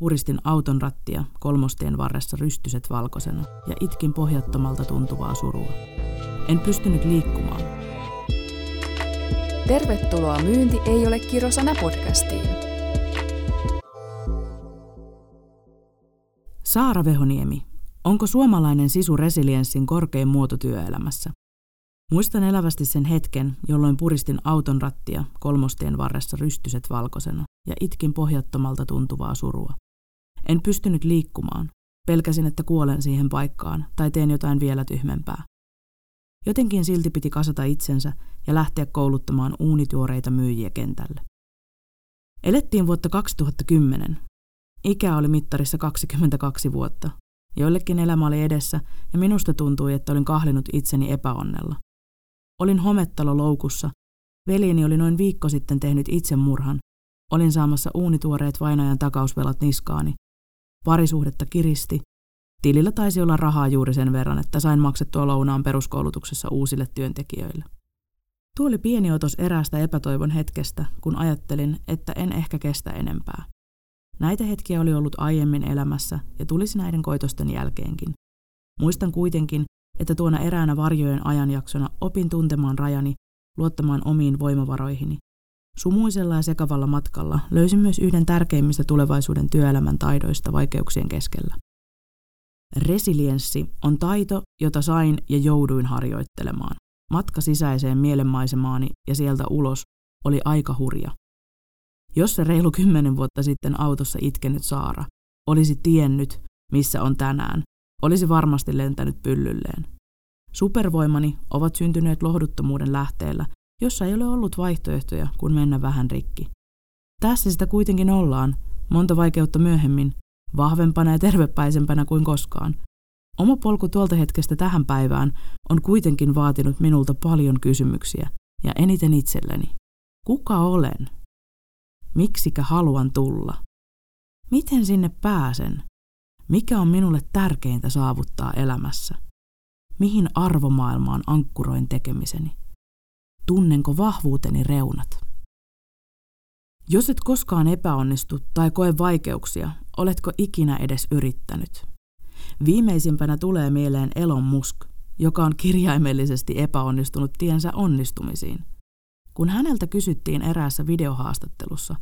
Puristin auton rattia kolmostien varressa rystyset valkoisena ja itkin pohjattomalta tuntuvaa surua. En pystynyt liikkumaan. Tervetuloa Myynti ei ole kirosana podcastiin. Saara Vehoniemi, onko suomalainen sisu resilienssin korkein muoto työelämässä? Muistan elävästi sen hetken, jolloin puristin auton rattia kolmostien varressa rystyset valkoisena ja itkin pohjattomalta tuntuvaa surua. En pystynyt liikkumaan. Pelkäsin, että kuolen siihen paikkaan tai teen jotain vielä tyhmempää. Jotenkin silti piti kasata itsensä ja lähteä kouluttamaan uunituoreita myyjiä kentälle. Elettiin vuotta 2010. Ikä oli mittarissa 22 vuotta. Joillekin elämä oli edessä ja minusta tuntui, että olin kahlinut itseni epäonnella. Olin homettalo loukussa. Veliini oli noin viikko sitten tehnyt itsemurhan. Olin saamassa uunituoreet vainajan takausvelat niskaani Parisuhdetta kiristi. Tilillä taisi olla rahaa juuri sen verran, että sain maksettua lounaan peruskoulutuksessa uusille työntekijöille. Tuo oli pieni otos eräästä epätoivon hetkestä, kun ajattelin, että en ehkä kestä enempää. Näitä hetkiä oli ollut aiemmin elämässä ja tulisi näiden koitosten jälkeenkin. Muistan kuitenkin, että tuona eräänä varjojen ajanjaksona opin tuntemaan rajani, luottamaan omiin voimavaroihini Sumuisella ja sekavalla matkalla löysin myös yhden tärkeimmistä tulevaisuuden työelämän taidoista vaikeuksien keskellä. Resilienssi on taito, jota sain ja jouduin harjoittelemaan. Matka sisäiseen mielenmaisemaani ja sieltä ulos oli aika hurja. Jos se reilu kymmenen vuotta sitten autossa itkenyt Saara olisi tiennyt, missä on tänään, olisi varmasti lentänyt pyllylleen. Supervoimani ovat syntyneet lohduttomuuden lähteellä jossa ei ole ollut vaihtoehtoja kuin mennä vähän rikki. Tässä sitä kuitenkin ollaan, monta vaikeutta myöhemmin, vahvempana ja tervepäisempänä kuin koskaan. Oma polku tuolta hetkestä tähän päivään on kuitenkin vaatinut minulta paljon kysymyksiä, ja eniten itselleni. Kuka olen? Miksikä haluan tulla? Miten sinne pääsen? Mikä on minulle tärkeintä saavuttaa elämässä? Mihin arvomaailmaan ankkuroin tekemiseni? Tunnenko vahvuuteni reunat. Jos et koskaan epäonnistu tai koe vaikeuksia, oletko ikinä edes yrittänyt? Viimeisimpänä tulee mieleen Elon Musk, joka on kirjaimellisesti epäonnistunut tiensä onnistumisiin. Kun häneltä kysyttiin eräässä videohaastattelussa,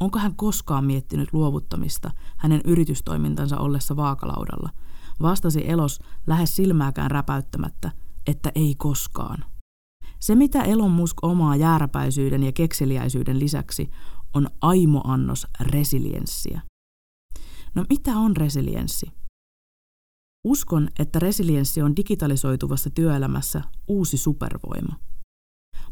onko hän koskaan miettinyt luovuttamista hänen yritystoimintansa ollessa vaakalaudalla, vastasi Elos lähes silmääkään räpäyttämättä, että ei koskaan – se, mitä Elon Musk omaa jääräpäisyyden ja kekseliäisyyden lisäksi, on aimoannos resilienssiä. No mitä on resilienssi? Uskon, että resilienssi on digitalisoituvassa työelämässä uusi supervoima.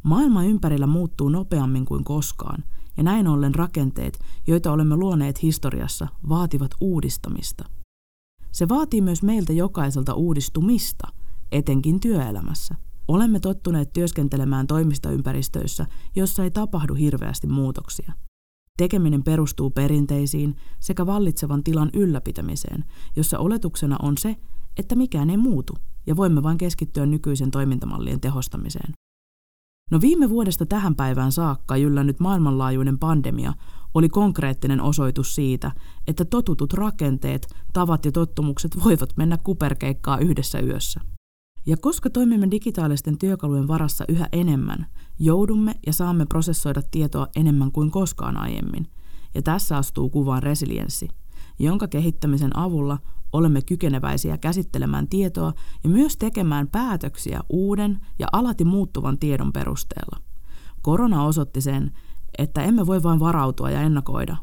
Maailma ympärillä muuttuu nopeammin kuin koskaan, ja näin ollen rakenteet, joita olemme luoneet historiassa, vaativat uudistamista. Se vaatii myös meiltä jokaiselta uudistumista, etenkin työelämässä. Olemme tottuneet työskentelemään toimistoympäristöissä, jossa ei tapahdu hirveästi muutoksia. Tekeminen perustuu perinteisiin sekä vallitsevan tilan ylläpitämiseen, jossa oletuksena on se, että mikään ei muutu ja voimme vain keskittyä nykyisen toimintamallien tehostamiseen. No viime vuodesta tähän päivään saakka jyllännyt maailmanlaajuinen pandemia oli konkreettinen osoitus siitä, että totutut rakenteet, tavat ja tottumukset voivat mennä kuperkeikkaa yhdessä yössä. Ja koska toimimme digitaalisten työkalujen varassa yhä enemmän, joudumme ja saamme prosessoida tietoa enemmän kuin koskaan aiemmin. Ja tässä astuu kuvaan resilienssi, jonka kehittämisen avulla olemme kykeneväisiä käsittelemään tietoa ja myös tekemään päätöksiä uuden ja alati muuttuvan tiedon perusteella. Korona osoitti sen, että emme voi vain varautua ja ennakoida,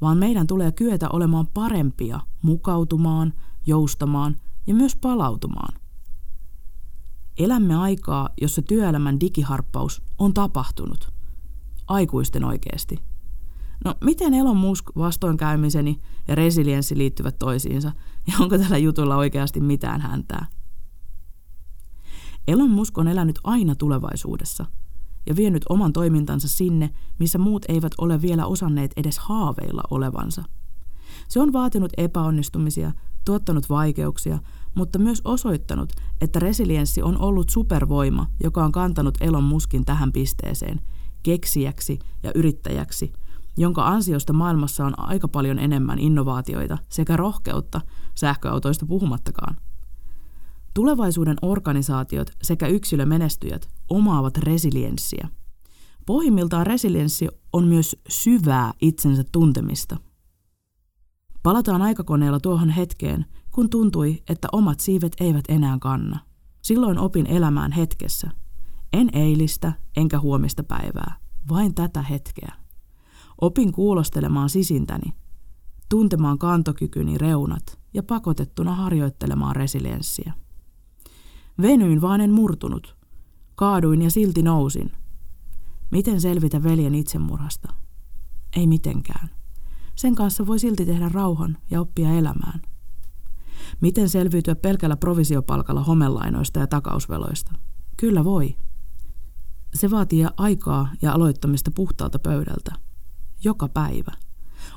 vaan meidän tulee kyetä olemaan parempia mukautumaan, joustamaan ja myös palautumaan – Elämme aikaa, jossa työelämän digiharppaus on tapahtunut. Aikuisten oikeasti. No, miten Elon Musk vastoinkäymiseni ja resilienssi liittyvät toisiinsa, ja onko tällä jutulla oikeasti mitään häntää? Elon Musk on elänyt aina tulevaisuudessa ja vienyt oman toimintansa sinne, missä muut eivät ole vielä osanneet edes haaveilla olevansa. Se on vaatinut epäonnistumisia, tuottanut vaikeuksia, mutta myös osoittanut, että resilienssi on ollut supervoima, joka on kantanut Elon Muskin tähän pisteeseen, keksijäksi ja yrittäjäksi, jonka ansiosta maailmassa on aika paljon enemmän innovaatioita sekä rohkeutta, sähköautoista puhumattakaan. Tulevaisuuden organisaatiot sekä yksilömenestyjät omaavat resilienssiä. Pohjimmiltaan resilienssi on myös syvää itsensä tuntemista. Palataan aikakoneella tuohon hetkeen, kun tuntui, että omat siivet eivät enää kanna. Silloin opin elämään hetkessä. En eilistä enkä huomista päivää, vain tätä hetkeä. Opin kuulostelemaan sisintäni, tuntemaan kantokykyni reunat ja pakotettuna harjoittelemaan resilienssiä. Venyin vaan en murtunut. Kaaduin ja silti nousin. Miten selvitä veljen itsemurhasta? Ei mitenkään. Sen kanssa voi silti tehdä rauhan ja oppia elämään. Miten selviytyä pelkällä provisiopalkalla homelainoista ja takausveloista? Kyllä voi. Se vaatii aikaa ja aloittamista puhtaalta pöydältä. Joka päivä.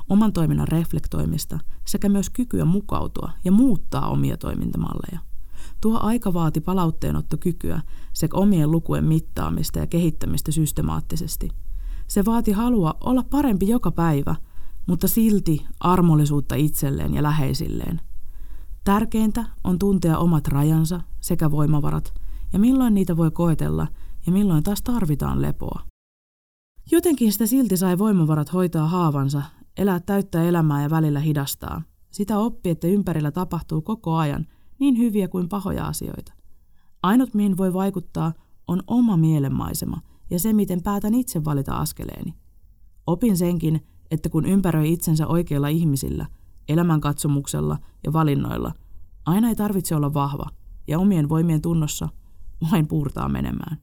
Oman toiminnan reflektoimista sekä myös kykyä mukautua ja muuttaa omia toimintamalleja. Tuo aika vaati palauteenottokykyä sekä omien lukujen mittaamista ja kehittämistä systemaattisesti. Se vaati halua olla parempi joka päivä, mutta silti armollisuutta itselleen ja läheisilleen. Tärkeintä on tuntea omat rajansa sekä voimavarat ja milloin niitä voi koetella ja milloin taas tarvitaan lepoa. Jotenkin sitä silti sai voimavarat hoitaa haavansa, elää täyttä elämää ja välillä hidastaa. Sitä oppi, että ympärillä tapahtuu koko ajan – niin hyviä kuin pahoja asioita. Ainut, mihin voi vaikuttaa, on oma mielenmaisema ja se, miten päätän itse valita askeleeni. Opin senkin, että kun ympäröi itsensä oikeilla ihmisillä, elämänkatsomuksella ja valinnoilla, aina ei tarvitse olla vahva ja omien voimien tunnossa vain puurtaa menemään.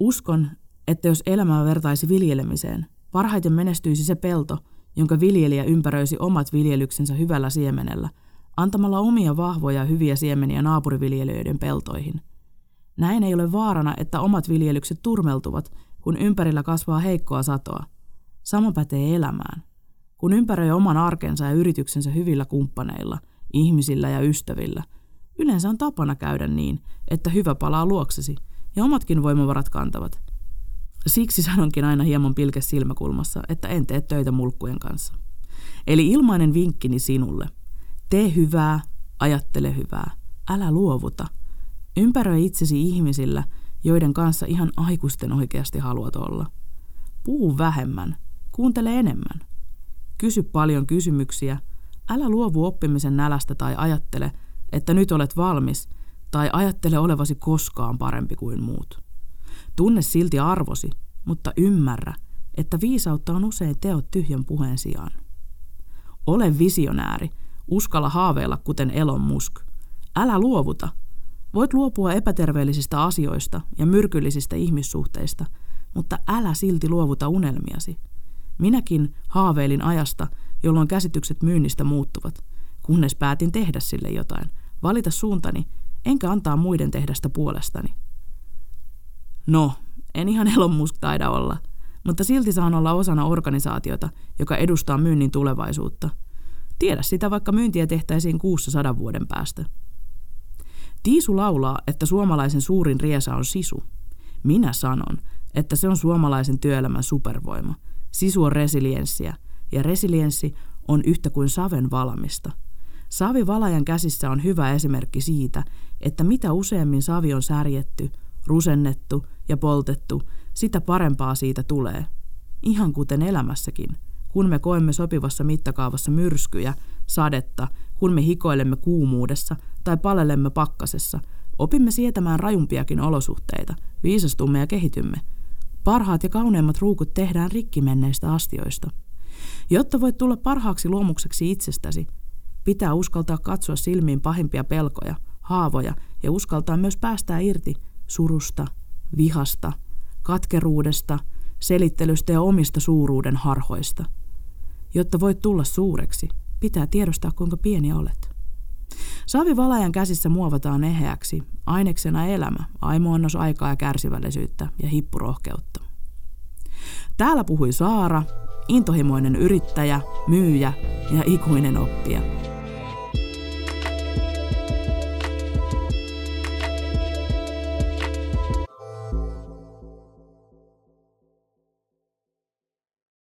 Uskon, että jos elämää vertaisi viljelemiseen, parhaiten menestyisi se pelto, jonka viljelijä ympäröisi omat viljelyksensä hyvällä siemenellä – antamalla omia vahvoja hyviä siemeniä naapuriviljelijöiden peltoihin. Näin ei ole vaarana, että omat viljelykset turmeltuvat, kun ympärillä kasvaa heikkoa satoa. Sama pätee elämään. Kun ympäröi oman arkensa ja yrityksensä hyvillä kumppaneilla, ihmisillä ja ystävillä, yleensä on tapana käydä niin, että hyvä palaa luoksesi ja omatkin voimavarat kantavat. Siksi sanonkin aina hieman pilke silmäkulmassa, että en tee töitä mulkkujen kanssa. Eli ilmainen vinkkini sinulle – Tee hyvää, ajattele hyvää. Älä luovuta. Ympäröi itsesi ihmisillä, joiden kanssa ihan aikuisten oikeasti haluat olla. Puhu vähemmän, kuuntele enemmän. Kysy paljon kysymyksiä. Älä luovu oppimisen nälästä tai ajattele, että nyt olet valmis, tai ajattele olevasi koskaan parempi kuin muut. Tunne silti arvosi, mutta ymmärrä, että viisautta on usein teot tyhjän puheen sijaan. Ole visionääri Uskalla haaveilla kuten Elon Musk. Älä luovuta. Voit luopua epäterveellisistä asioista ja myrkyllisistä ihmissuhteista, mutta älä silti luovuta unelmiasi. Minäkin haaveilin ajasta, jolloin käsitykset myynnistä muuttuvat, kunnes päätin tehdä sille jotain, valita suuntani, enkä antaa muiden tehdä sitä puolestani. No, en ihan Elon Musk taida olla, mutta silti saan olla osana organisaatiota, joka edustaa myynnin tulevaisuutta – Tiedä sitä, vaikka myyntiä tehtäisiin kuussa sadan vuoden päästä. Tiisu laulaa, että suomalaisen suurin riesa on sisu. Minä sanon, että se on suomalaisen työelämän supervoima. Sisu on resilienssiä, ja resilienssi on yhtä kuin saven valamista. Savi valajan käsissä on hyvä esimerkki siitä, että mitä useammin savi on särjetty, rusennettu ja poltettu, sitä parempaa siitä tulee. Ihan kuten elämässäkin – kun me koemme sopivassa mittakaavassa myrskyjä, sadetta, kun me hikoilemme kuumuudessa tai palelemme pakkasessa, opimme sietämään rajumpiakin olosuhteita, viisastumme ja kehitymme. Parhaat ja kauneimmat ruukut tehdään rikkimenneistä astioista. Jotta voit tulla parhaaksi luomukseksi itsestäsi, pitää uskaltaa katsoa silmiin pahimpia pelkoja, haavoja ja uskaltaa myös päästää irti surusta, vihasta, katkeruudesta, selittelystä ja omista suuruuden harhoista – Jotta voit tulla suureksi, pitää tiedostaa kuinka pieni olet. Saavivalajan käsissä muovataan eheäksi, aineksena elämä, aimoannos aikaa ja kärsivällisyyttä ja hippurohkeutta. Täällä puhui Saara, intohimoinen yrittäjä, myyjä ja ikuinen oppija.